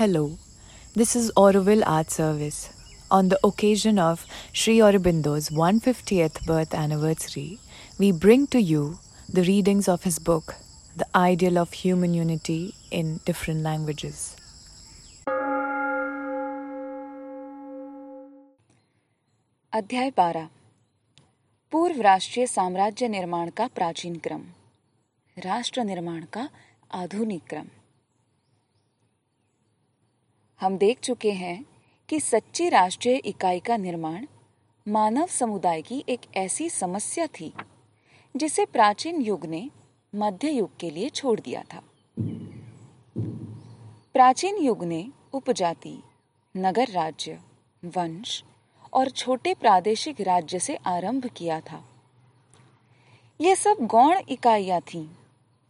Hello, this is Auroville Art Service. On the occasion of Sri Aurobindo's 150th birth anniversary, we bring to you the readings of his book, The Ideal of Human Unity in Different Languages. अध्याय बारह पूर्व राष्ट्रीय साम्राज्य निर्माण का प्राचीन क्रम राष्ट्र निर्माण का आधुनिक क्रम हम देख चुके हैं कि सच्ची राष्ट्रीय इकाई का निर्माण मानव समुदाय की एक ऐसी समस्या थी, जिसे प्राचीन युग ने मध्य युग के लिए छोड़ दिया था। प्राचीन युग ने उपजाति, नगर राज्य, वंश और छोटे प्रादेशिक राज्य से आरंभ किया था। ये सब गौण इकाइयाँ थीं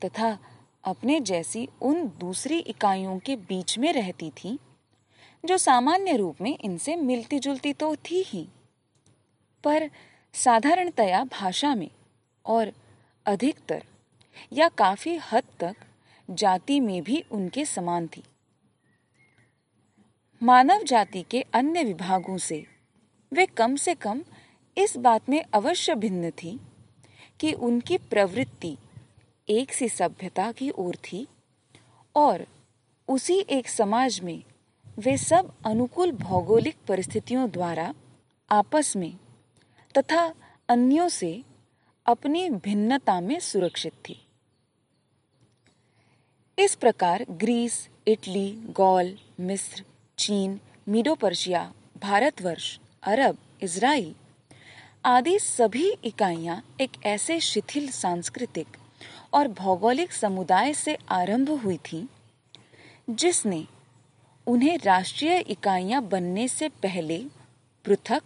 तथा अपने जैसी उन दूसरी इकाइयों के बीच में रहती थीं जो सामान्य रूप में इनसे मिलती जुलती तो थी ही। पर साधारणतया भाषा में और अधिकतर या काफ़ी हद तक जाति में भी उनके समान थी। मानव जाति के अन्य विभागों से वे कम से कम इस बात में अवश्य भिन्न थी कि उनकी प्रवृत्ति एक सी सभ्यता की ओर थी और उसी एक समाज में वे सब अनुकूल भौगोलिक परिस्थितियों द्वारा आपस में तथा अन्यों से अपनी भिन्नता में सुरक्षित थी। इस प्रकार ग्रीस, इटली, गौल, मिस्र, चीन, मीडो पर्शिया, भारतवर्ष, अरब, इज़राइल आदि सभी इकाइयाँ एक ऐसे शिथिल सांस्कृतिक और भौगोलिक समुदाय से आरंभ हुई थी, जिसने उन्हें राष्ट्रीय इकाइयाँ बनने से पहले पृथक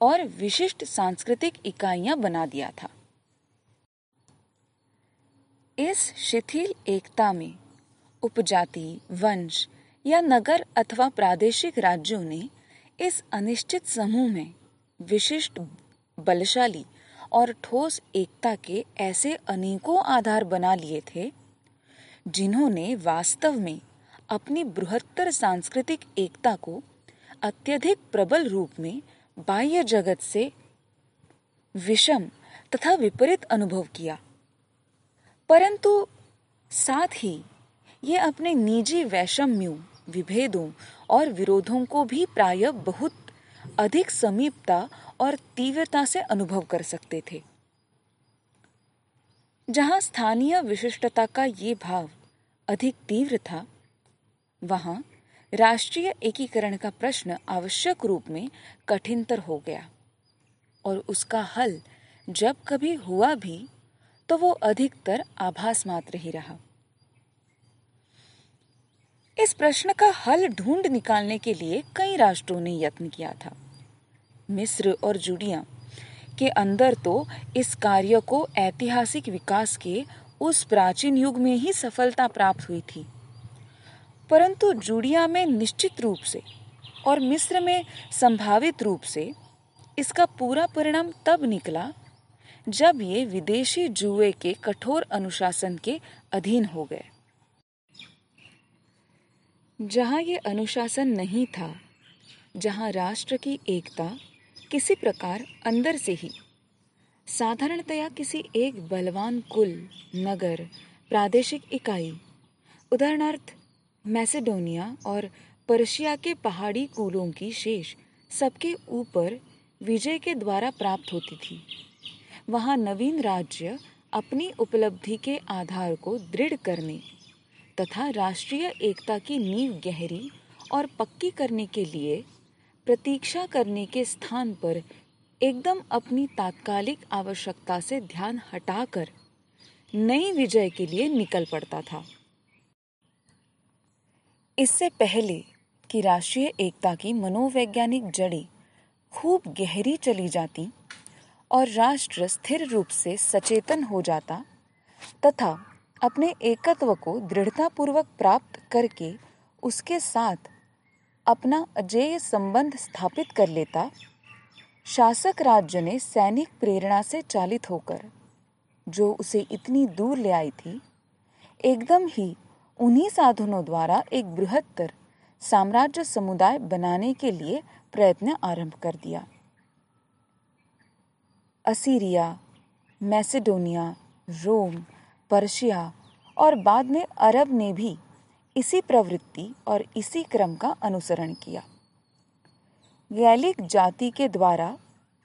और विशिष्ट सांस्कृतिक इकाइयाँ बना दिया था। इस शिथिल एकता में उपजाति, वंश या नगर अथवा प्रादेशिक राज्यों ने इस अनिश्चित समूह में विशिष्ट बलशाली और ठोस एकता के ऐसे अनेकों आधार बना लिए थे, जिन्होंने वास्तव में अपनी बृहत्तर सांस्कृतिक एकता को अत्यधिक प्रबल रूप में बाह्य जगत से विषम तथा विपरीत अनुभव किया। परंतु साथ ही ये अपने निजी वैषम्यों, विभेदों और विरोधों को भी प्राय बहुत अधिक समीपता और तीव्रता से अनुभव कर सकते थे। जहाँ स्थानीय विशिष्टता का ये भाव अधिक तीव्र था वहाँ राष्ट्रीय एकीकरण का प्रश्न आवश्यक रूप में कठिनतर हो गया और उसका हल जब कभी हुआ भी तो वो अधिकतर आभास मात्र ही रहा। इस प्रश्न का हल ढूंढ निकालने के लिए कई राष्ट्रों ने यत्न किया था। मिस्र और जुडिया के अंदर तो इस कार्य को ऐतिहासिक विकास के उस प्राचीन युग में ही सफलता प्राप्त हुई थी। परंतु जूडिया में निश्चित रूप से और मिस्र में संभावित रूप से इसका पूरा परिणाम तब निकला जब ये विदेशी जुए के कठोर अनुशासन के अधीन हो गए। जहाँ ये अनुशासन नहीं था, जहाँ राष्ट्र की एकता किसी प्रकार अंदर से ही, साधारणतया किसी एक बलवान कुल, नगर, प्रादेशिक इकाई, उदाहरणार्थ मैसेडोनिया और पर्शिया के पहाड़ी कुलों की शेष सबके ऊपर विजय के द्वारा प्राप्त होती थी। वहाँ नवीन राज्य अपनी उपलब्धि के आधार को दृढ़ करने तथा राष्ट्रीय एकता की नींव गहरी और पक्की करने के लिए प्रतीक्षा करने के स्थान पर एकदम अपनी तात्कालिक आवश्यकता से ध्यान हटाकर नई विजय के लिए निकल पड़ता था। इससे पहले कि राष्ट्रीय एकता की मनोवैज्ञानिक जड़ें खूब गहरी चली जाती और राष्ट्र स्थिर रूप से सचेतन हो जाता तथा अपने एकत्व को दृढ़तापूर्वक प्राप्त करके उसके साथ अपना अजेय संबंध स्थापित कर लेता, शासक राज्य ने सैनिक प्रेरणा से चालित होकर, जो उसे इतनी दूर ले आई थी, एकदम ही उन्हीं साधनों द्वारा एक बृहत्तर साम्राज्य समुदाय बनाने के लिए प्रयत्न आरंभ कर दिया। असीरिया, मैसेडोनिया, रोम, पर्शिया और बाद में अरब ने भी इसी प्रवृत्ति और इसी क्रम का अनुसरण किया। गैलिक जाति के द्वारा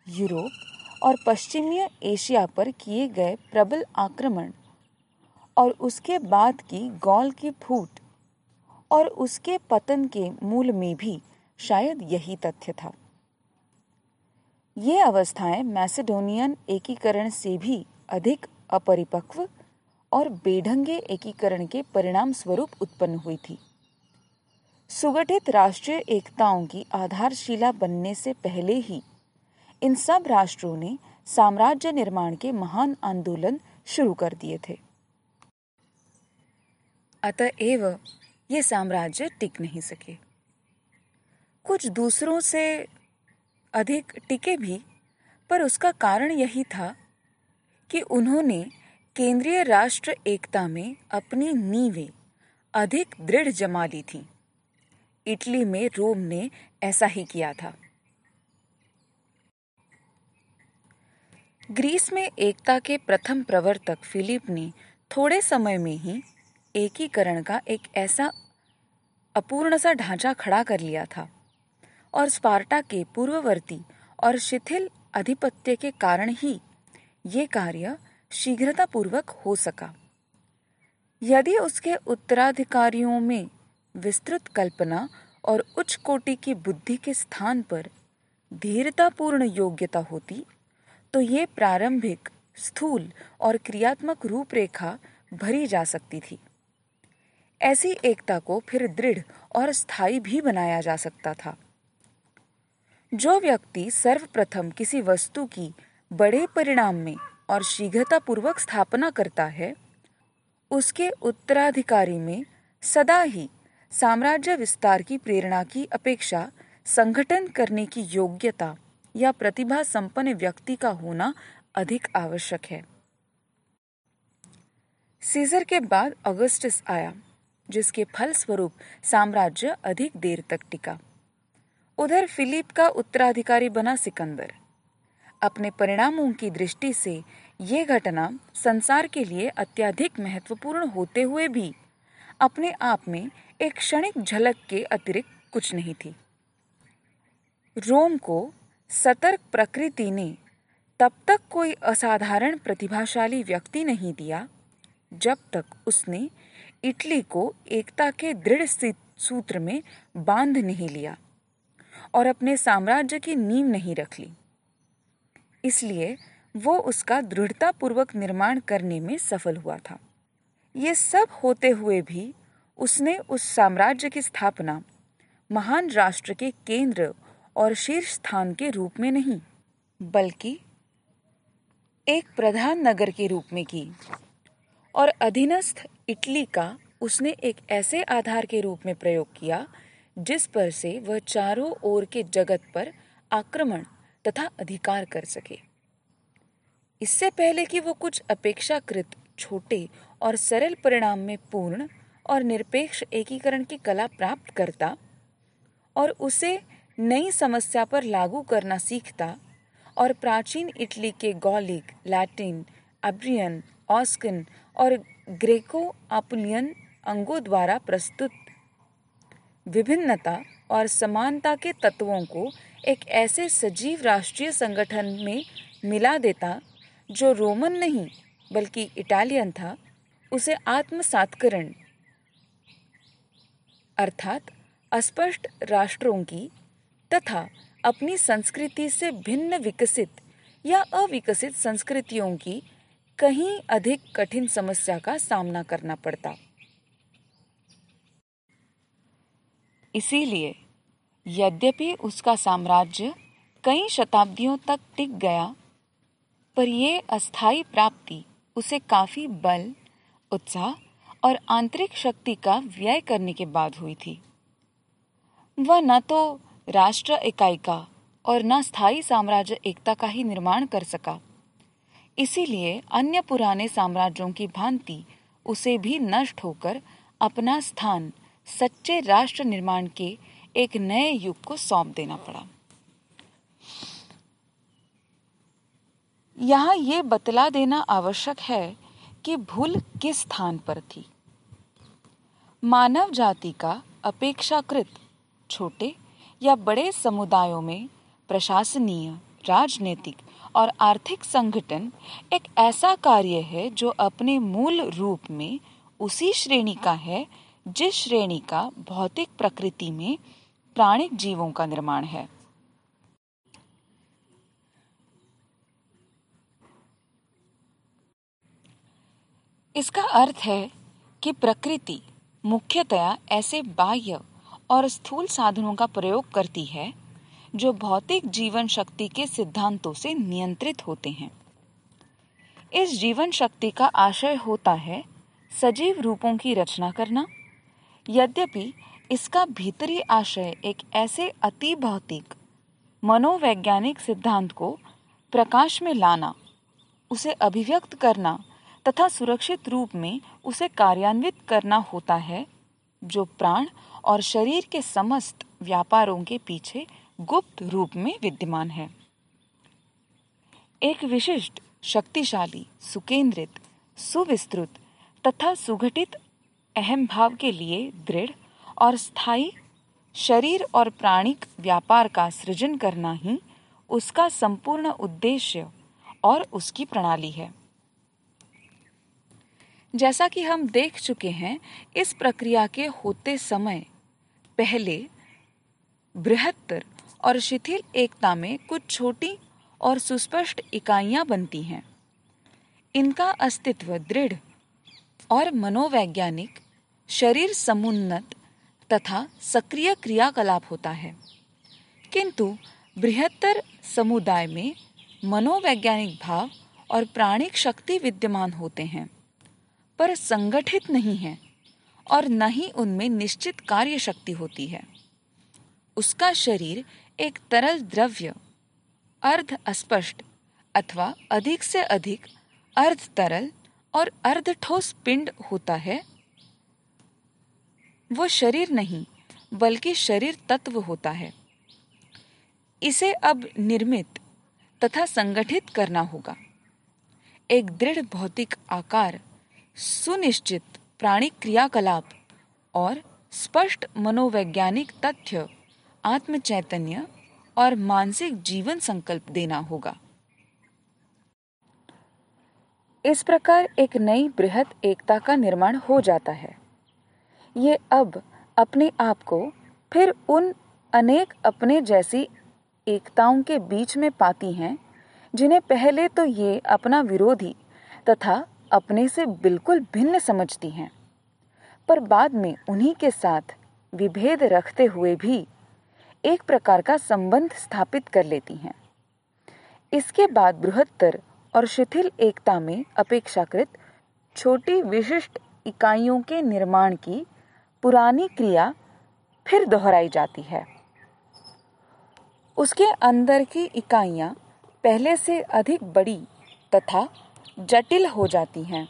यूरोप और पश्चिमी एशिया पर किए गए प्रबल आक्रमण और उसके बाद की गौल की फूट और उसके पतन के मूल में भी शायद यही तथ्य था। ये अवस्थाएँ मैसेडोनियन एकीकरण से भी अधिक अपरिपक्व और बेढंगे एकीकरण के परिणाम स्वरूप उत्पन्न हुई थी। सुगठित राष्ट्रीय एकताओं की आधारशिला बनने से पहले ही इन सब राष्ट्रों ने साम्राज्य निर्माण के महान आंदोलन शुरू कर दिए थे। अतएव ये साम्राज्य टिक नहीं सके। कुछ दूसरों से अधिक टिके भी, पर उसका कारण यही था कि उन्होंने केंद्रीय राष्ट्र एकता में अपनी नींवें अधिक दृढ़ जमा ली थी। इटली में रोम ने ऐसा ही किया था। ग्रीस में एकता के प्रथम प्रवर्तक फिलिप ने थोड़े समय में ही एकीकरण का एक ऐसा अपूर्ण सा ढांचा खड़ा कर लिया था और स्पार्टा के पूर्ववर्ती और शिथिल अधिपत्य के कारण ही ये कार्य शीघ्रतापूर्वक हो सका। यदि उसके उत्तराधिकारियों में विस्तृत कल्पना और उच्च कोटि की बुद्धि के स्थान पर धीरतापूर्ण योग्यता होती तो ये प्रारंभिक स्थूल और क्रियात्मक रूपरेखा भरी जा सकती थी। ऐसी एकता को फिर दृढ़ और स्थायी भी बनाया जा सकता था। जो व्यक्ति सर्वप्रथम किसी वस्तु की बड़े परिणाम में और शीघ्रतापूर्वक स्थापना करता है, उसके उत्तराधिकारी में सदा ही साम्राज्य विस्तार की प्रेरणा की अपेक्षा संगठन करने की योग्यता या प्रतिभा संपन्न व्यक्ति का होना अधिक आवश्यक है। सीजर के बाद अगस्टस आया। जिसके फल स्वरूप साम्राज्य अधिक देर तक टिका। उधर फिलिप का उत्तराधिकारी बना सिकंदर। अपने परिणामों की दृष्टि से ये घटना संसार के लिए अत्याधिक महत्वपूर्ण होते हुए भी अपने आप में एक क्षणिक झलक के अतिरिक्त कुछ नहीं थी। रोम को सतर्क प्रकृति ने तब तक कोई असाधारण प्रतिभाशाली व्यक्ति नहीं दिया, जब तक उसने इटली को एकता के दृढ़ सूत्र में बाँध नहीं लिया और अपने साम्राज्य की नींव नहीं रख ली। इसलिए वो उसका दृढ़तापूर्वक निर्माण करने में सफल हुआ था। ये सब होते हुए भी उसने उस साम्राज्य की स्थापना महान राष्ट्र के केंद्र और शीर्ष स्थान के रूप में नहीं, बल्कि एक प्रधान नगर के रूप में की और अधीनस्थ इटली का उसने एक ऐसे आधार के रूप में प्रयोग किया, जिस पर से वह चारों ओर के जगत पर आक्रमण तथा अधिकार कर सके। इससे पहले कि वो कुछ अपेक्षाकृत छोटे और सरल परिणाम में पूर्ण और निरपेक्ष एकीकरण की कला प्राप्त करता और उसे नई समस्या पर लागू करना सीखता और प्राचीन इटली के गौलिक, लैटिन, अब्रियन, ऑस्किन और ग्रेको आपुलियन अंगों द्वारा प्रस्तुत विभिन्नता और समानता के तत्वों को एक ऐसे सजीव राष्ट्रीय संगठन में मिला देता, जो रोमन नहीं, बल्कि इटालियन था, उसे आत्मसातकरण अर्थात अस्पष्ट राष्ट्रों की तथा अपनी संस्कृति से भिन्न विकसित या अविकसित संस्कृतियों की कहीं अधिक कठिन समस्या का सामना करना पड़ता। इसीलिए यद्यपि उसका साम्राज्य कई शताब्दियों तक टिक गया, पर यह अस्थाई प्राप्ति उसे काफ़ी बल, उत्साह और आंतरिक शक्ति का व्यय करने के बाद हुई थी। वह न तो राष्ट्र इकाई का और न स्थायी साम्राज्य एकता का ही निर्माण कर सका। इसीलिए अन्य पुराने साम्राज्यों की भांति उसे भी नष्ट होकर अपना स्थान सच्चे राष्ट्र निर्माण के एक नए युग को सौंप देना पड़ा। यहाँ ये बतला देना आवश्यक है कि भूल किस स्थान पर थी। मानव जाति का अपेक्षाकृत छोटे या बड़े समुदायों में प्रशासनीय, राजनीतिक और आर्थिक संगठन एक ऐसा कार्य है जो अपने मूल रूप में उसी श्रेणी का है, जिस श्रेणी का भौतिक प्रकृति में प्राणिक जीवों का निर्माण है। इसका अर्थ है कि प्रकृति मुख्यतया ऐसे बाह्य और स्थूल साधनों का प्रयोग करती है जो भौतिक जीवन शक्ति के सिद्धांतों से नियंत्रित होते हैं। इस जीवन शक्ति का आशय होता है सजीव रूपों की रचना करना। यद्यपि इसका भीतरी आशय एक ऐसे अति भौतिक, मनोवैज्ञानिक सिद्धांत को प्रकाश में लाना, उसे अभिव्यक्त करना तथा सुरक्षित रूप में उसे कार्यान्वित करना होता है, जो प्राण और शरीर के समस्त व्यापारों के पीछे गुप्त रूप में विद्यमान है। एक विशिष्ट, शक्तिशाली, सुकेंद्रित, सुविस्तृत तथा सुगठित अहम भाव के लिए दृढ़ और स्थायी शरीर और प्राणिक व्यापार का सृजन करना ही उसका संपूर्ण उद्देश्य और उसकी प्रणाली है। जैसा कि हम देख चुके हैं, इस प्रक्रिया के होते समय पहले बृहत्तर और शिथिल एकता में कुछ छोटी और सुस्पष्ट इकाइयाँ बनती हैं। इनका अस्तित्व दृढ़ और मनोवैज्ञानिक, शरीर समुन्नत तथा सक्रिय क्रियाकलाप होता है। किंतु बृहत्तर समुदाय में मनोवैज्ञानिक भाव और प्राणिक शक्ति विद्यमान होते हैं, पर संगठित नहीं है और न ही उनमें निश्चित कार्य शक्ति होती है। उसका शरीर एक तरल द्रव्य, अर्ध अस्पष्ट अथवा अधिक से अधिक अर्ध तरल और अर्ध ठोस पिंड होता है। वो शरीर नहीं, बल्कि शरीर तत्व होता है। इसे अब निर्मित तथा संगठित करना होगा। एक दृढ़ भौतिक आकार, सुनिश्चित प्राणिक क्रियाकलाप और स्पष्ट मनोवैज्ञानिक तथ्य आत्म चैतन्य और मानसिक जीवन संकल्प देना होगा। इस प्रकार एक नई बृहद एकता का निर्माण हो जाता है। ये अब अपने आप को फिर उन अनेक अपने जैसी एकताओं के बीच में पाती हैं, जिन्हें पहले तो ये अपना विरोधी तथा अपने से बिल्कुल भिन्न समझती हैं, पर बाद में उन्हीं के साथ विभेद रखते हुए भी एक प्रकार का संबंध स्थापित कर लेती हैं। इसके बाद बृहत्तर और शिथिल एकता में अपेक्षाकृत छोटी विशिष्ट इकाइयों के निर्माण की पुरानी क्रिया फिर दोहराई जाती है। उसके अंदर की इकाइयाँ पहले से अधिक बड़ी तथा जटिल हो जाती हैं।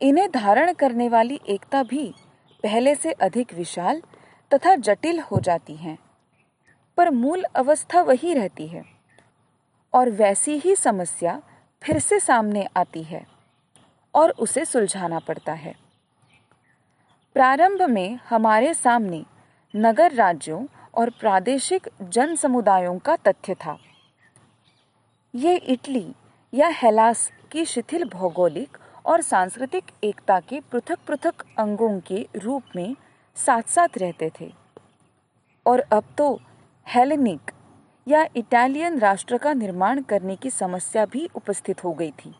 इन्हें धारण करने वाली एकता भी पहले से अधिक विशाल तथा जटिल हो जाती हैं। पर मूल अवस्था वही रहती है। और वैसी ही समस्या फिर से सामने आती है और उसे सुलझाना पड़ता है। प्रारंभ में हमारे सामने नगर राज्यों और प्रादेशिक जन समुदायों का तथ्य था। ये इटली या हेलास की शिथिल भौगोलिक और सांस्कृतिक एकता के पृथक पृथक अंगों के रूप में साथ साथ रहते थे। और अब तो हेलेनिक या इटालियन राष्ट्र का निर्माण करने की समस्या भी उपस्थित हो गई थी।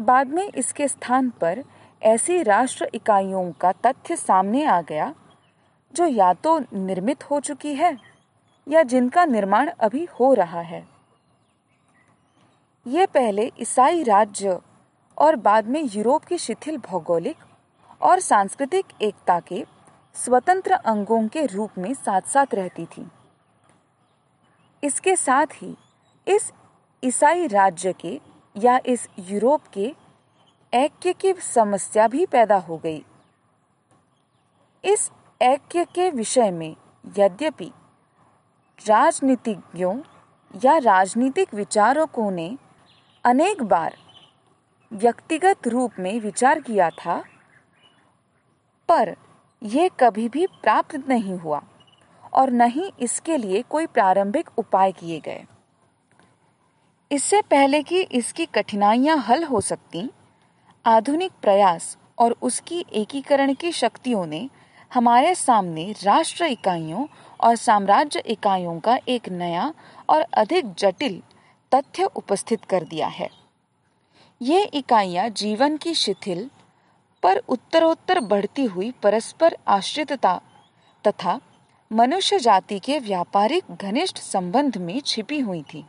बाद में इसके स्थान पर ऐसी राष्ट्र इकाइयों का तथ्य सामने आ गया, जो या तो निर्मित हो चुकी है या जिनका निर्माण अभी हो रहा है। ये पहले ईसाई राज्य और बाद में यूरोप की शिथिल भौगोलिक और सांस्कृतिक एकता के स्वतंत्र अंगों के रूप में साथ साथ रहती थी। इसके साथ ही इस ईसाई राज्य के या इस यूरोप के ऐक्य की समस्या भी पैदा हो गई। इस ऐक्य के विषय में यद्यपि राजनीतिज्ञों या राजनीतिक विचारकों ने अनेक बार व्यक्तिगत रूप में विचार किया था पर यह कभी भी प्राप्त नहीं हुआ और न ही इसके लिए कोई प्रारंभिक उपाय किए गए। इससे पहले कि इसकी कठिनाइयाँ हल हो सकती, आधुनिक प्रयास और उसकी एकीकरण की शक्तियों ने हमारे सामने राष्ट्र इकाइयों और साम्राज्य इकाइयों का एक नया और अधिक जटिल तथ्य उपस्थित कर दिया है। ये इकाइयाँ जीवन की शिथिल पर उत्तरोत्तर बढ़ती हुई परस्पर आश्रितता तथा मनुष्य जाति के व्यापारिक घनिष्ठ संबंध में छिपी हुई थी।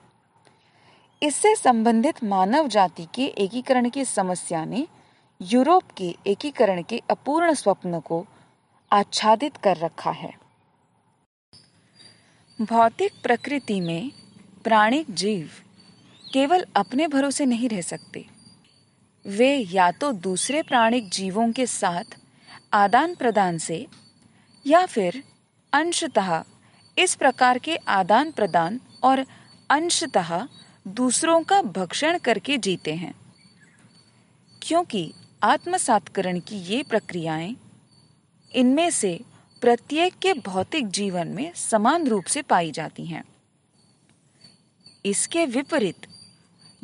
इससे संबंधित मानव जाति के एकीकरण की समस्या ने यूरोप के एकीकरण के अपूर्ण स्वप्न को आच्छादित कर रखा है। भौतिक प्रकृति में प्राणिक जीव केवल अपने भरोसे नहीं रह सकते। वे या तो दूसरे प्राणिक जीवों के साथ आदान प्रदान से, या फिर अंशतः इस प्रकार के आदान प्रदान और अंशतः दूसरों का भक्षण करके जीते हैं। क्योंकि आत्मसातकरण की ये प्रक्रियाएँ इनमें से प्रत्येक के भौतिक जीवन में समान रूप से पाई जाती हैं। इसके विपरीत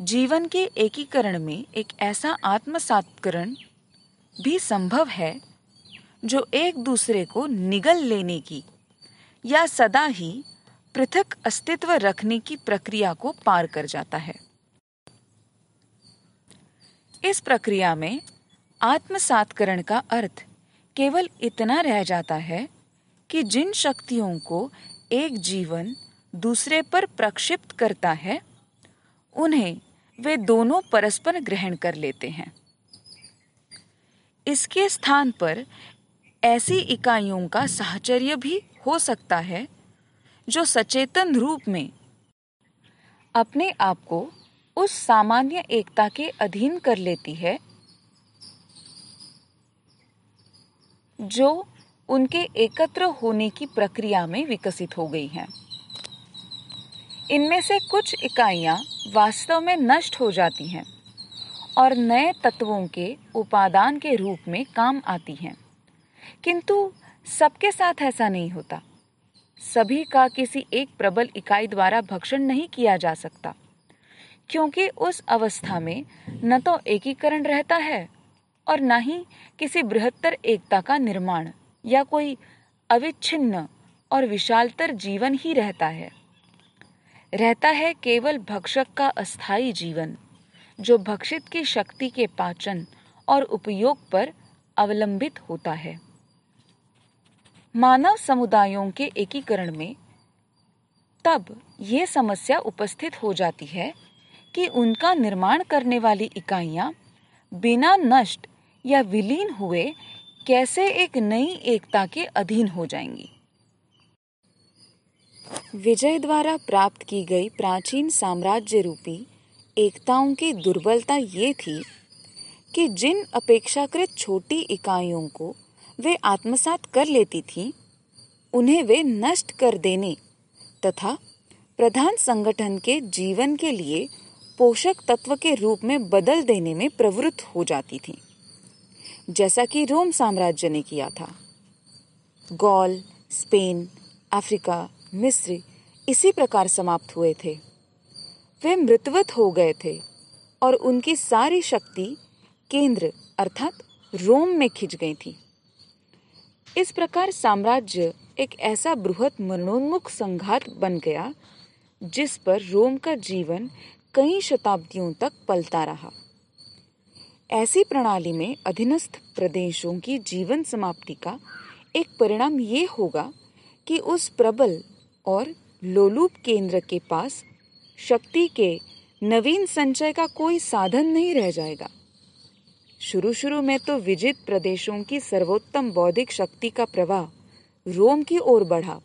जीवन के एकीकरण में एक ऐसा आत्मसातकरण भी संभव है जो एक दूसरे को निगल लेने की या सदा ही पृथक अस्तित्व रखने की प्रक्रिया को पार कर जाता है। इस प्रक्रिया में आत्मसातकरण का अर्थ केवल इतना रह जाता है कि जिन शक्तियों को एक जीवन दूसरे पर प्रक्षिप्त करता है, उन्हें वे दोनों परस्पर ग्रहण कर लेते हैं। इसके स्थान पर ऐसी इकाइयों का साहचर्य भी हो सकता है, जो सचेतन रूप में अपने आप को उस सामान्य एकता के अधीन कर लेती है, जो उनके एकत्र होने की प्रक्रिया में विकसित हो गई हैं। इनमें से कुछ इकाइयाँ वास्तव में नष्ट हो जाती हैं और नए तत्वों के उपादान के रूप में काम आती हैं। किंतु सबके साथ ऐसा नहीं होता। सभी का किसी एक प्रबल इकाई द्वारा भक्षण नहीं किया जा सकता, क्योंकि उस अवस्था में न तो एकीकरण रहता है और न ही किसी बृहत्तर एकता का निर्माण या कोई अविच्छिन्न और विशालतर जीवन ही रहता है। रहता है केवल भक्षक का अस्थाई जीवन, जो भक्षित की शक्ति के पाचन और उपयोग पर अवलंबित होता है। मानव समुदायों के एकीकरण में तब ये समस्या उपस्थित हो जाती है कि उनका निर्माण करने वाली इकाइयाँ बिना नष्ट या विलीन हुए कैसे एक नई एकता के अधीन हो जाएँगी। विजय द्वारा प्राप्त की गई प्राचीन साम्राज्य रूपी एकताओं की दुर्बलता ये थी कि जिन अपेक्षाकृत छोटी इकाइयों को वे आत्मसात कर लेती थीं, उन्हें वे नष्ट कर देने तथा प्रधान संगठन के जीवन के लिए पोषक तत्व के रूप में बदल देने में प्रवृत्त हो जाती थीं, जैसा कि रोम साम्राज्य ने किया था। गॉल स्पेन अफ्रीका मिस्र इसी प्रकार समाप्त हुए थे। वे मृतवत हो गए थे और उनकी सारी शक्ति केंद्र अर्थात रोम में खिंच गई थी। इस प्रकार साम्राज्य एक ऐसा बृहत मरणोन्मुख संघात बन गया, जिस पर रोम का जीवन कई शताब्दियों तक पलता रहा। ऐसी प्रणाली में अधीनस्थ प्रदेशों की जीवन समाप्ति का एक परिणाम ये होगा कि उस प्रबल और लोलूप केंद्र के पास शक्ति के नवीन संचय का कोई साधन नहीं रह जाएगा। शुरू शुरू में तो विजित प्रदेशों की सर्वोत्तम बौद्धिक शक्ति का प्रवाह रोम की ओर बढ़ा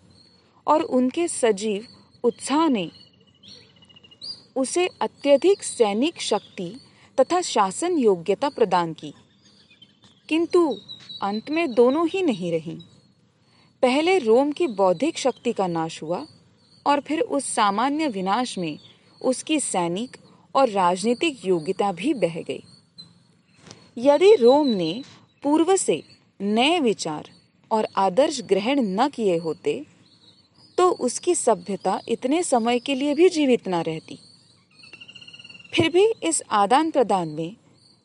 और उनके सजीव उत्साह ने उसे अत्यधिक सैनिक शक्ति तथा शासन योग्यता प्रदान की। किंतु अंत में दोनों ही नहीं रही। पहले रोम की बौद्धिक शक्ति का नाश हुआ और फिर उस सामान्य विनाश में उसकी सैनिक और राजनीतिक योग्यता भी बह गई। यदि रोम ने पूर्व से नए विचार और आदर्श ग्रहण न किए होते तो उसकी सभ्यता इतने समय के लिए भी जीवित न रहती। फिर भी इस आदान प्रदान में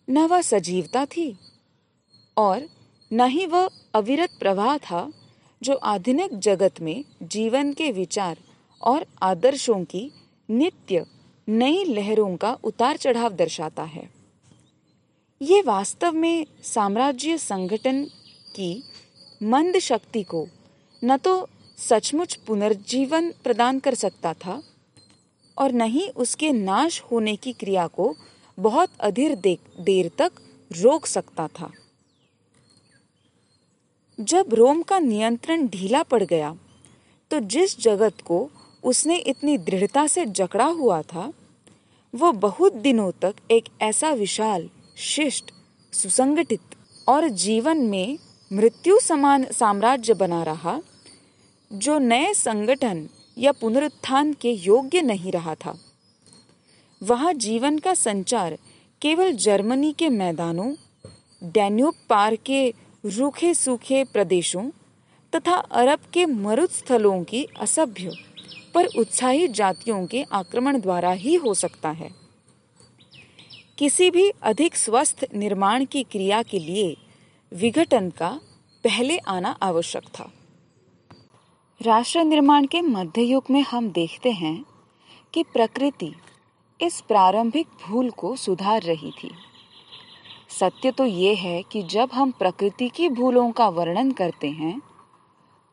न वह सजीवता थी और न ही वह अविरत प्रवाह था जो आधुनिक जगत में जीवन के विचार और आदर्शों की नित्य नई लहरों का उतार चढ़ाव दर्शाता है। ये वास्तव में साम्राज्य संगठन की मंद शक्ति को न तो सचमुच पुनर्जीवन प्रदान कर सकता था और न ही उसके नाश होने की क्रिया को बहुत अधिर देर तक रोक सकता था। जब रोम का नियंत्रण ढीला पड़ गया तो जिस जगत को उसने इतनी दृढ़ता से जकड़ा हुआ था, वो बहुत दिनों तक एक ऐसा विशाल, शिष्ट, सुसंगठित और जीवन में मृत्यु समान साम्राज्य बना रहा, जो नए संगठन या पुनरुत्थान के योग्य नहीं रहा था। वहाँ जीवन का संचार केवल जर्मनी के मैदानों, डैन्यूब पार के रूखे सूखे प्रदेशों तथा अरब के मरुद स्थलों की असभ्य, पर उत्साही जातियों के आक्रमण द्वारा ही हो सकता है। किसी भी अधिक स्वस्थ निर्माण की क्रिया के लिए विघटन का पहले आना आवश्यक था। राष्ट्र निर्माण के मध्य युग में हम देखते हैं कि प्रकृति इस प्रारंभिक भूल को सुधार रही थी। सत्य तो ये है कि जब हम प्रकृति की भूलों का वर्णन करते हैं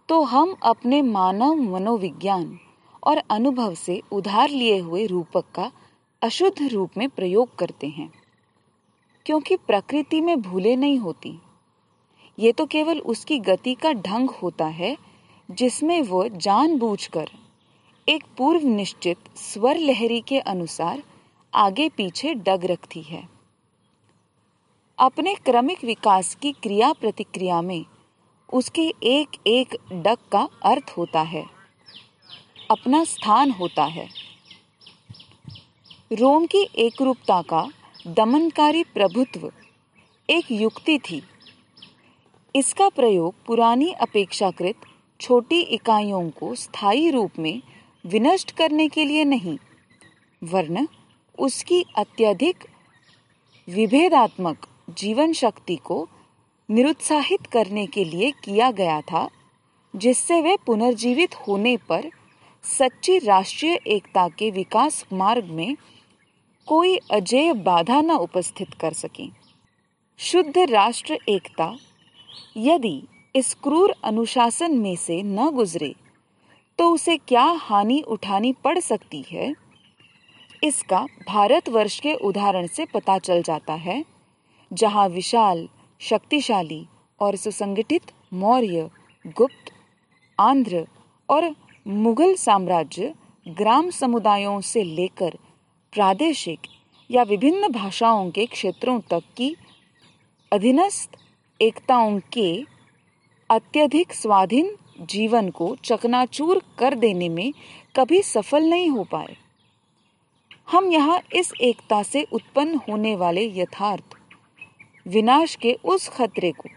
तो हम अपने मानव मनोविज्ञान और अनुभव से उधार लिए हुए रूपक का अशुद्ध रूप में प्रयोग करते हैं। क्योंकि प्रकृति में भूलें नहीं होती। ये तो केवल उसकी गति का ढंग होता है, जिसमें वो जानबूझकर एक पूर्व निश्चित स्वर लहरी के अनुसार आगे पीछे डग रखती है। अपने क्रमिक विकास की क्रिया प्रतिक्रिया में उसके एक एक डक का अर्थ होता है। अपना स्थान होता है। रोम की एकरूपता का दमनकारी प्रभुत्व एक युक्ति थी। इसका प्रयोग पुरानी अपेक्षाकृत छोटी इकाइयों को स्थायी रूप में विनष्ट करने के लिए नहीं, वरन उसकी अत्यधिक विभेदात्मक जीवन शक्ति को निरुत्साहित करने के लिए किया गया था, जिससे वे पुनर्जीवित होने पर सच्ची राष्ट्रीय एकता के विकास मार्ग में कोई अजय बाधा न उपस्थित कर सके। शुद्ध राष्ट्र एकता, यदि इस क्रूर अनुशासन में से न गुजरे तो उसे क्या हानि उठानी पड़ सकती है? इसका भारतवर्ष के उदाहरण से पता चल जाता है। जहाँ विशाल, शक्तिशाली और सुसंगठित मौर्य, गुप्त, आंध्र और मुगल साम्राज्य ग्राम समुदायों से लेकर प्रादेशिक या विभिन्न भाषाओं के क्षेत्रों तक की अधीनस्थ एकताओं के अत्यधिक स्वाधीन जीवन को चकनाचूर कर देने में कभी सफल नहीं हो पाए। हम यहाँ इस एकता से उत्पन्न होने वाले यथार्थ विनाश के उस खतरे को,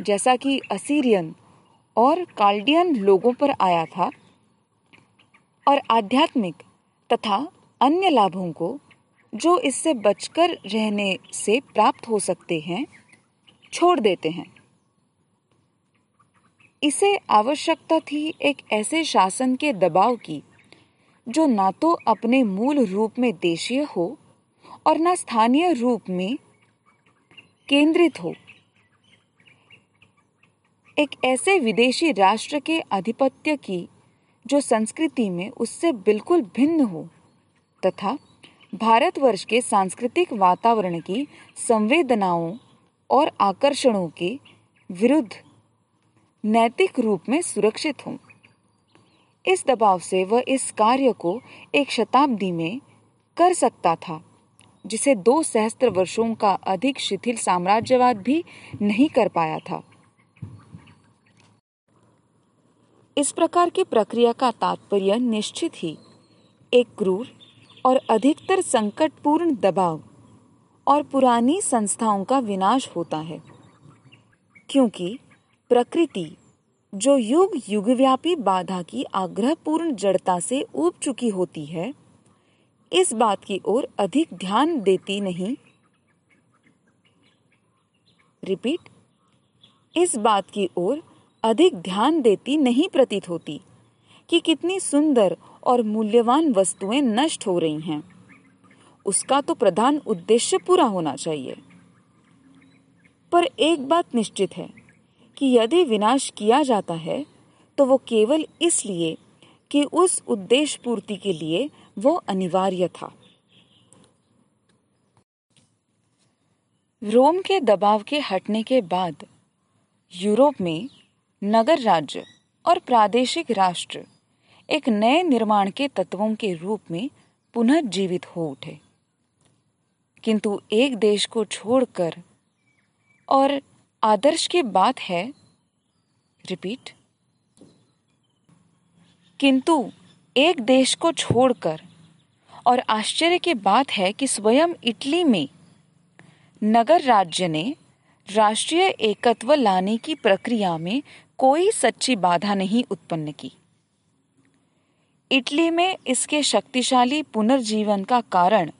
जैसा कि असीरियन और काल्डियन लोगों पर आया था और आध्यात्मिक तथा अन्य लाभों को, जो इससे बचकर रहने से प्राप्त हो सकते हैं, छोड़ देते हैं। इसे आवश्यकता थी एक ऐसे शासन के दबाव की, जो ना तो अपने मूल रूप में देशीय हो और ना स्थानीय रूप में केंद्रित हो। एक ऐसे विदेशी राष्ट्र के आधिपत्य की, जो संस्कृति में उससे बिल्कुल भिन्न हो, तथा भारतवर्ष के सांस्कृतिक वातावरण की संवेदनाओं और आकर्षणों के विरुद्ध नैतिक रूप में सुरक्षित हूँ। इस दबाव से वह इस कार्य को एक शताब्दी में कर सकता था। जिसे दो सहस्त्र वर्षों का अधिक शिथिल साम्राज्यवाद भी नहीं कर पाया था। इस प्रकार की प्रक्रिया का तात्पर्य निश्चित ही एक क्रूर और अधिकतर संकटपूर्ण दबाव और पुरानी संस्थाओं का विनाश होता है, क्योंकि प्रकृति, जो युग युगव्यापी बाधा की आग्रहपूर्ण जड़ता से ऊब चुकी होती है इस बात की ओर अधिक ध्यान देती नहीं। रिपीट, इस बात की ओर अधिक ध्यान देती नहीं प्रतीत होती कि कितनी सुंदर और मूल्यवान वस्तुएँ नष्ट हो रही हैं। उसका तो प्रधान उद्देश्य पूरा होना चाहिए। पर एक बात निश्चित है कि यदि विनाश किया जाता है तो वो केवल इसलिए कि उस उद्देश्य पूर्ति के लिए वो अनिवार्य था। रोम के दबाव के हटने के बाद यूरोप में नगर राज्य और प्रादेशिक राष्ट्र एक नए निर्माण के तत्वों के रूप में पुनर्जीवित हो उठे। किंतु एक देश को छोड़कर और आदर्श की बात है, रिपीट, किंतु एक देश को छोड़कर। और आश्चर्य की बात है कि स्वयं इटली में नगर राज्य ने राष्ट्रीय एकत्व लाने की प्रक्रिया में कोई सच्ची बाधा नहीं उत्पन्न की। इटली में इसके शक्तिशाली पुनर्जीवन का कारण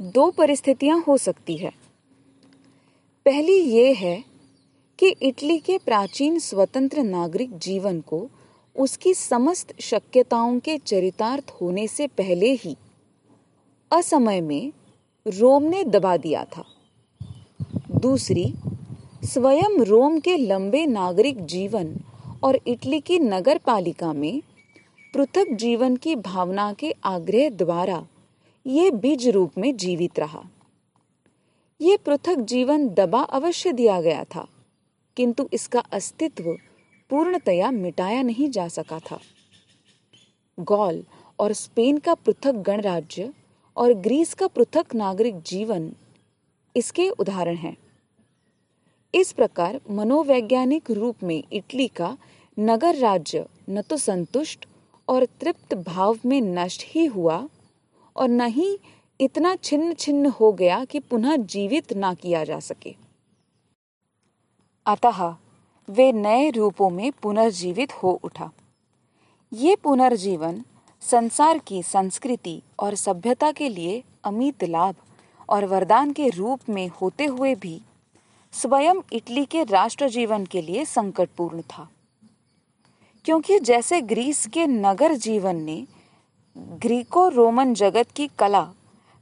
दो परिस्थितियाँ हो सकती है। पहली ये है कि इटली के प्राचीन स्वतंत्र नागरिक जीवन को उसकी समस्त शक्यताओं के चरितार्थ होने से पहले ही असमय में रोम ने दबा दिया था। दूसरी, स्वयं रोम के लंबे नागरिक जीवन और इटली की नगर पालिका में पृथक जीवन की भावना के आग्रह द्वारा ये बीज रूप में जीवित रहा। ये पृथक जीवन दबा अवश्य दिया गया था, किंतु इसका अस्तित्व पूर्णतया मिटाया नहीं जा सका था। गौल और स्पेन का पृथक गणराज्य और ग्रीस का पृथक नागरिक जीवन इसके उदाहरण हैं। इस प्रकार मनोवैज्ञानिक रूप में इटली का नगर राज्य न तो संतुष्ट और तृप्त भाव में नष्ट ही हुआ और न ही इतना छिन्न छिन्न हो गया कि पुनः जीवित ना किया जा सके। अतः वे नए रूपों में पुनर्जीवित हो उठा। ये पुनर्जीवन संसार की संस्कृति और सभ्यता के लिए अमित लाभ और वरदान के रूप में होते हुए भी स्वयं इटली के राष्ट्र जीवन के लिए संकटपूर्ण था। क्योंकि जैसे ग्रीस के नगर जीवन ने ग्रीको रोमन जगत की कला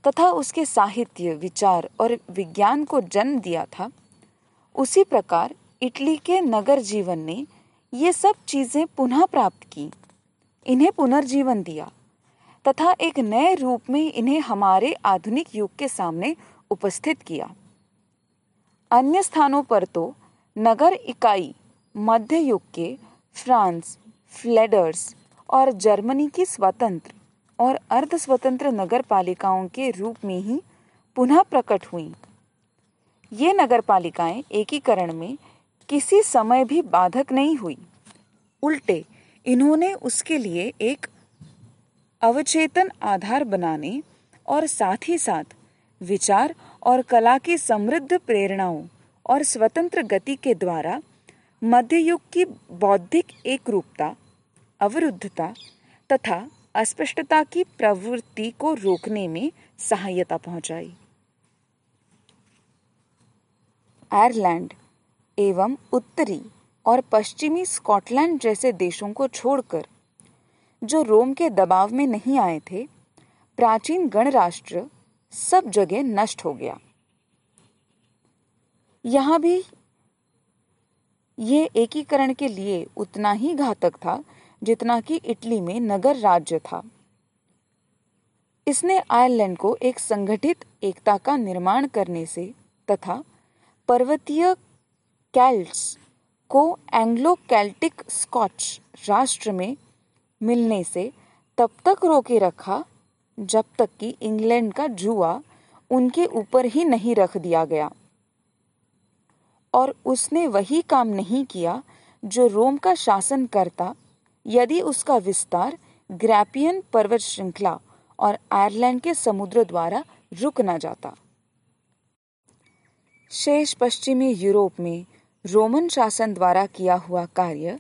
तथा उसके साहित्य, विचार और विज्ञान को जन्म दिया था, उसी प्रकार इटली के नगर जीवन ने ये सब चीज़ें पुनः प्राप्त की। इन्हें पुनर्जीवन दिया तथा एक नए रूप में इन्हें हमारे आधुनिक युग के सामने उपस्थित किया। अन्य स्थानों पर तो नगर इकाई, मध्य युग के फ्रांस, फ्लेडर्स और जर्मनी की स्वतंत्र और अर्ध स्वतंत्र नगर पालिकाओं के रूप में ही पुनः प्रकट हुई। ये नगर पालिकाएँ एकीकरण में किसी समय भी बाधक नहीं हुई। उल्टे, इन्होंने उसके लिए एक अवचेतन आधार बनाने और साथ ही साथ विचार और कला की समृद्ध प्रेरणाओं और स्वतंत्र गति के द्वारा मध्ययुग की बौद्धिक एकरूपता, अवरुद्धता तथा अस्पष्टता की प्रवृत्ति को रोकने में सहायता पहुंचाई। आयरलैंड एवं उत्तरी और पश्चिमी स्कॉटलैंड जैसे देशों को छोड़कर, जो रोम के दबाव में नहीं आए थे, प्राचीन गणराष्ट्र सब जगह नष्ट हो गया। यहाँ भी ये एकीकरण के लिए उतना ही घातक था, जितना कि इटली में नगर राज्य था। इसने आयरलैंड को एक संगठित एकता का निर्माण करने से तथा पर्वतीय कैल्ट्स को एंग्लो कैल्टिक स्कॉच राष्ट्र में मिलने से तब तक रोके रखा जब तक कि इंग्लैंड का जुआ उनके ऊपर ही नहीं रख दिया गया। और उसने वही काम नहीं किया जो रोम का शासन करता यदि उसका विस्तार ग्रैपियन पर्वत श्रृंखला और आयरलैंड के समुद्र द्वारा रुक न जाता। शेष पश्चिमी यूरोप में रोमन शासन द्वारा किया हुआ कार्य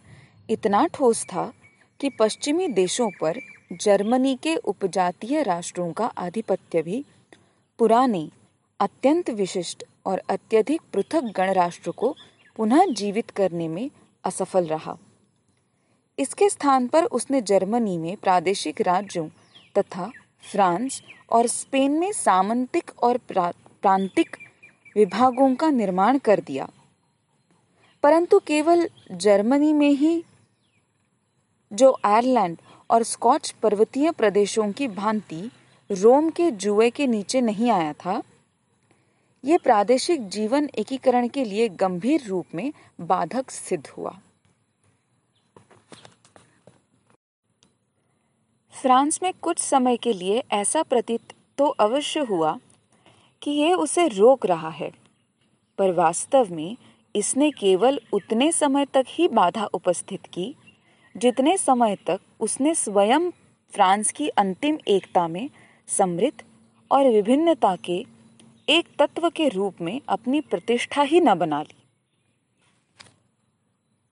इतना ठोस था कि पश्चिमी देशों पर जर्मनी के उपजातीय राष्ट्रों का आधिपत्य भी पुराने, अत्यंत विशिष्ट और अत्यधिक पृथक गणराष्ट्र को पुनः जीवित करने में असफल रहा। इसके स्थान पर उसने जर्मनी में प्रादेशिक राज्यों तथा फ्रांस और स्पेन में सामंतिक और प्रांतिक विभागों का निर्माण कर दिया। परंतु केवल जर्मनी में ही जो आयरलैंड और स्कॉच पर्वतीय प्रदेशों की भांति रोम के जुए के नीचे नहीं आया था, ये प्रादेशिक जीवन एकीकरण के लिए गंभीर रूप में बाधक सिद्ध हुआ। फ्रांस में कुछ समय के लिए ऐसा प्रतीत तो अवश्य हुआ कि यह उसे रोक रहा है, पर वास्तव में इसने केवल उतने समय तक ही बाधा उपस्थित की, जितने समय तक उसने स्वयं फ्रांस की अंतिम एकता में समृद्ध और विभिन्नता के एक तत्व के रूप में अपनी प्रतिष्ठा ही न बना ली।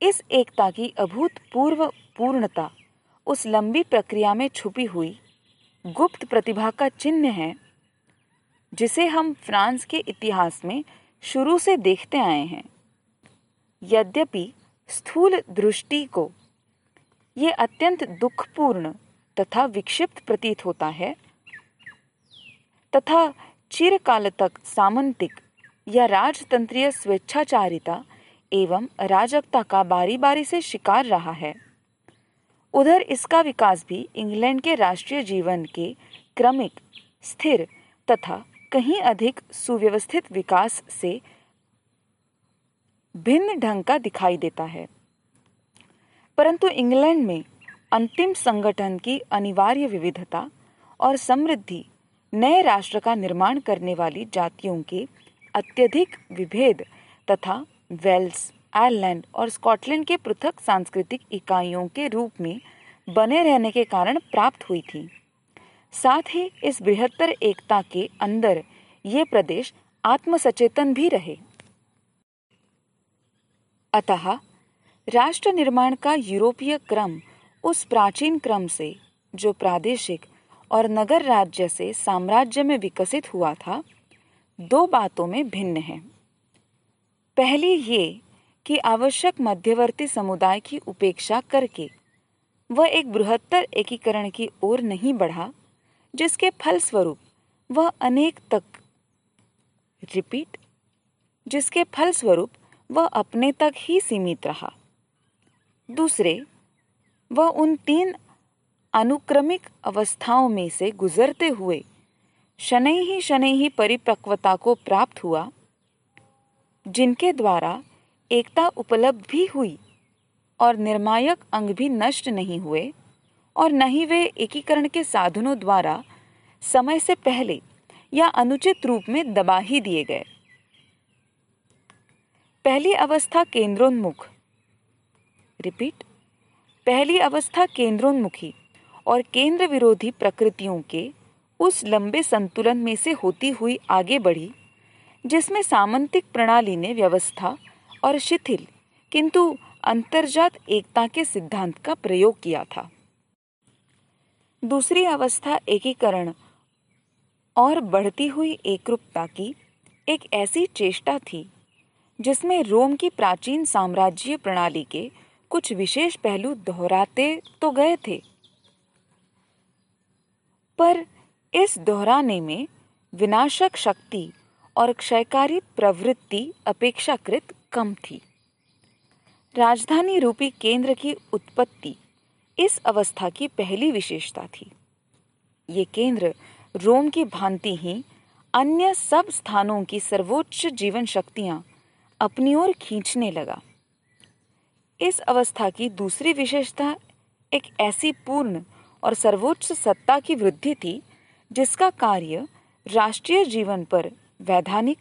इस एकता की अभूतपूर्व पूर्णता उस लंबी प्रक्रिया में छुपी हुई गुप्त प्रतिभा का चिन्ह है, जिसे हम फ्रांस के इतिहास में शुरू से देखते आए हैं। यद्यपि स्थूल दृष्टि को ये अत्यंत दुखपूर्ण तथा विक्षिप्त प्रतीत होता है, तथा चिरकाल तक सामंतिक या राजतंत्रीय स्वेच्छाचारिता एवं अराजकता का बारी बारी से शिकार रहा है। उधर इसका विकास भी इंग्लैंड के राष्ट्रीय जीवन के क्रमिक, स्थिर तथा कहीं अधिक सुव्यवस्थित विकास से भिन्न ढंग का दिखाई देता है। परंतु इंग्लैंड में अंतिम संगठन की अनिवार्य विविधता और समृद्धि नए राष्ट्र का निर्माण करने वाली जातियों के अत्यधिक विभेद तथा वेल्स, आयरलैंड और स्कॉटलैंड के पृथक सांस्कृतिक इकाइयों के रूप में बने रहने के कारण प्राप्त हुई थी। साथ ही इस बृहत्तर एकता के अंदर ये प्रदेश आत्मसचेतन भी रहे। अतः राष्ट्र निर्माण का यूरोपीय क्रम उस प्राचीन क्रम से, जो प्रादेशिक और नगर राज्य से साम्राज्य में विकसित हुआ था, दो बातों में भिन्न है। पहली ये कि आवश्यक मध्यवर्ती समुदाय की उपेक्षा करके वह एक बृहत्तर एकीकरण की ओर नहीं बढ़ा, जिसके फलस्वरूप वह अनेक तक, रिपीट, जिसके फलस्वरूप वह अपने तक ही सीमित रहा। दूसरे, वह उन तीन अनुक्रमिक अवस्थाओं में से गुजरते हुए शनै ही शनै ही परिपक्वता को प्राप्त हुआ, जिनके द्वारा एकता उपलब्ध भी हुई और निर्मायक अंग भी नष्ट नहीं हुए और न ही वे एकीकरण के साधनों द्वारा समय से पहले या अनुचित रूप में दबा ही दिए गए। पहली अवस्था केंद्रोन्मुख। रिपीट पहली अवस्था केंद्रोन्मुखी और केंद्र विरोधी प्रकृतियों के उस लंबे संतुलन में से होती हुई आगे बढ़ी, जिसमें सामंतिक प्रणाली ने व्यवस्था और शिथिल, किंतु अंतर्जात एकता के सिद्धांत का प्रयोग किया था। दूसरी अवस्था एकीकरण और बढ़ती हुई एकरूपता की एक ऐसी चेष्टा थी जिसमें रोम की प्राचीन साम्राज्य प्रणाली के कुछ विशेष पहलू दोहराते तो गए थे। पर इस दोहराने में विनाशक शक्ति और क्षयकारी प्रवृत्ति अपेक्षाकृत कम थी। राजधानी रूपी केंद्र की उत्पत्ति इस अवस्था की पहली विशेषता थी। ये केंद्र रोम की भांति ही अन्य सब स्थानों की सर्वोच्च जीवन शक्तियाँ अपनी ओर खींचने लगा। इस अवस्था की दूसरी विशेषता एक ऐसी पूर्ण और सर्वोच्च सत्ता की वृद्धि थी, जिसका कार्य राष्ट्रीय जीवन पर वैधानिक,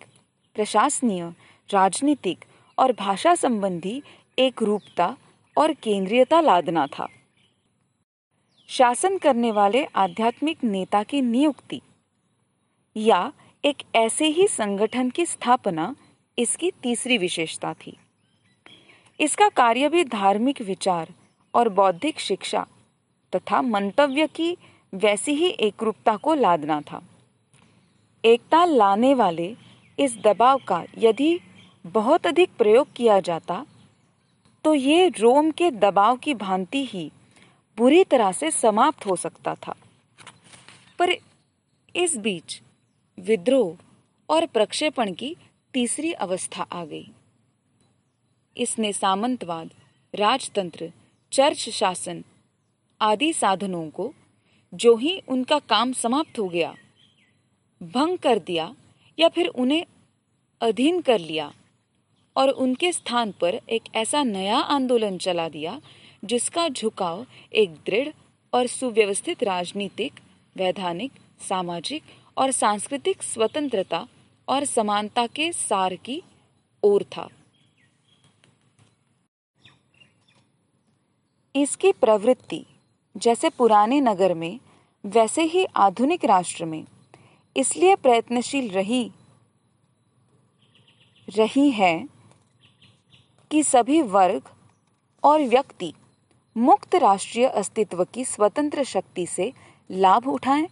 प्रशासनीय, राजनीतिक और भाषा संबंधी एक रूपता और केंद्रीयता लादना था। शासन करने वाले आध्यात्मिक नेता की नियुक्ति या एक ऐसे ही संगठन की स्थापना इसकी तीसरी विशेषता थी। इसका कार्य भी धार्मिक विचार और बौद्धिक शिक्षा तथा मंतव्य की वैसी ही एकरूपता को लादना था। एकता लाने वाले इस दबाव का यदि बहुत अधिक प्रयोग किया जाता तो ये रोम के दबाव की भांति ही बुरी तरह से समाप्त हो सकता था। पर इस बीच विद्रोह और प्रक्षेपण की तीसरी अवस्था आ गई। इसने सामंतवाद, राजतंत्र, चर्च शासन आदि साधनों को जो ही उनका काम समाप्त हो गया, भंग कर दिया या फिर उन्हें अधीन कर लिया और उनके स्थान पर एक ऐसा नया आंदोलन चला दिया जिसका झुकाव एक दृढ़ और सुव्यवस्थित राजनीतिक, वैधानिक, सामाजिक और सांस्कृतिक स्वतंत्रता और समानता के सार की ओर था। इसकी प्रवृत्ति जैसे पुराने नगर में, वैसे ही आधुनिक राष्ट्र में इसलिए प्रयत्नशील रही रही है कि सभी वर्ग और व्यक्ति मुक्त राष्ट्रीय अस्तित्व की स्वतंत्र शक्ति से लाभ उठाएँ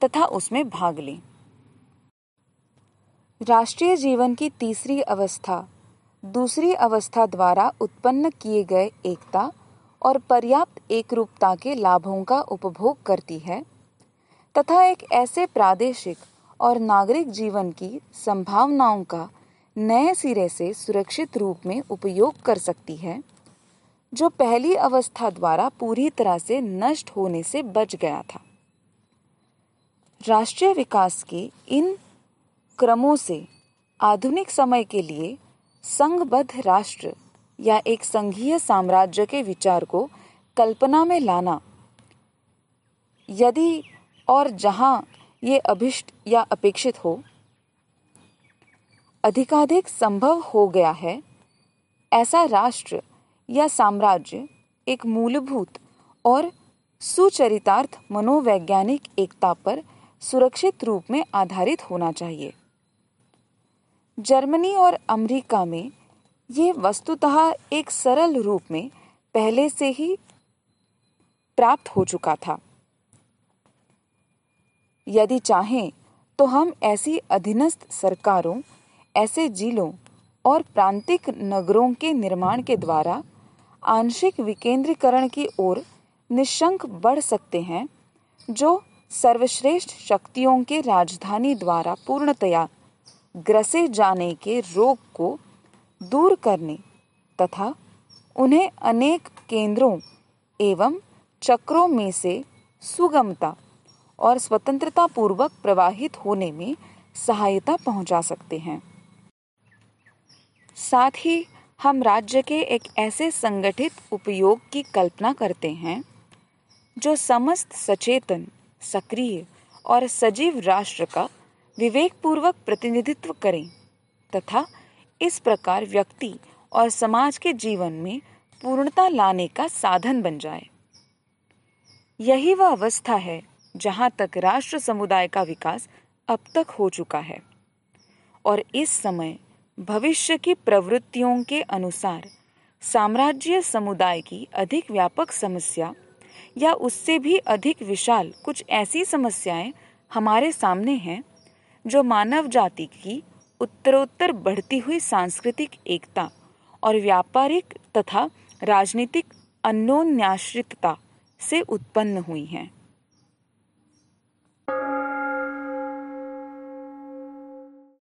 तथा उसमें भाग लें। राष्ट्रीय जीवन की तीसरी अवस्था। दूसरी अवस्था द्वारा उत्पन्न किए गए एकता और पर्याप्त एकरूपता के लाभों का उपभोग करती है। तथा एक ऐसे प्रादेशिक और नागरिक जीवन की संभावनाओं का नए सिरे से सुरक्षित रूप में उपयोग कर सकती है, जो पहली अवस्था द्वारा पूरी तरह से नष्ट होने से बच गया था। राष्ट्रीय विकास के इन क्रमों से आधुनिक समय के लिए संघबद्ध राष्ट्र या एक संघीय साम्राज्य के विचार को कल्पना में लाना। यदि और जहाँ ये अभिष्ट या अपेक्षित हो, अधिकाधिक संभव हो गया है, ऐसा राष्ट्र या साम्राज्य एक मूलभूत और सुचरितार्थ मनोवैज्ञानिक एकता पर सुरक्षित रूप में आधारित होना चाहिए। जर्मनी और अमेरिका में ये वस्तुतः एक सरल रूप में पहले से ही प्राप्त हो चुका था। यदि चाहें तो हम ऐसी अधीनस्थ सरकारों, ऐसे जिलों और प्रांतिक नगरों के निर्माण के द्वारा आंशिक विकेंद्रीकरण की ओर निशंक बढ़ सकते हैं, जो सर्वश्रेष्ठ शक्तियों के राजधानी द्वारा पूर्णतया ग्रसे जाने के रोग को दूर करने तथा उन्हें अनेक केंद्रों एवं चक्रों में से सुगमता और स्वतंत्रता पूर्वक प्रवाहित होने में सहायता पहुँचा सकते हैं। साथ ही हम राज्य के एक ऐसे संगठित उपयोग की कल्पना करते हैं, जो समस्त सचेतन, सक्रिय और सजीव राष्ट्र का विवेकपूर्वक प्रतिनिधित्व करें तथा इस प्रकार व्यक्ति और समाज के जीवन में पूर्णता लाने का साधन बन जाए। यही वह अवस्था है जहाँ तक राष्ट्र समुदाय का विकास अब तक हो चुका है और इस समय भविष्य की प्रवृत्तियों के अनुसार साम्राज्य समुदाय की अधिक व्यापक समस्या या उससे भी अधिक विशाल कुछ ऐसी समस्याएँ हमारे सामने हैं जो मानव जाति की उत्तरोत्तर बढ़ती हुई सांस्कृतिक एकता और व्यापारिक तथा राजनीतिक अन्योन्याश्रितता से उत्पन्न हुई हैं।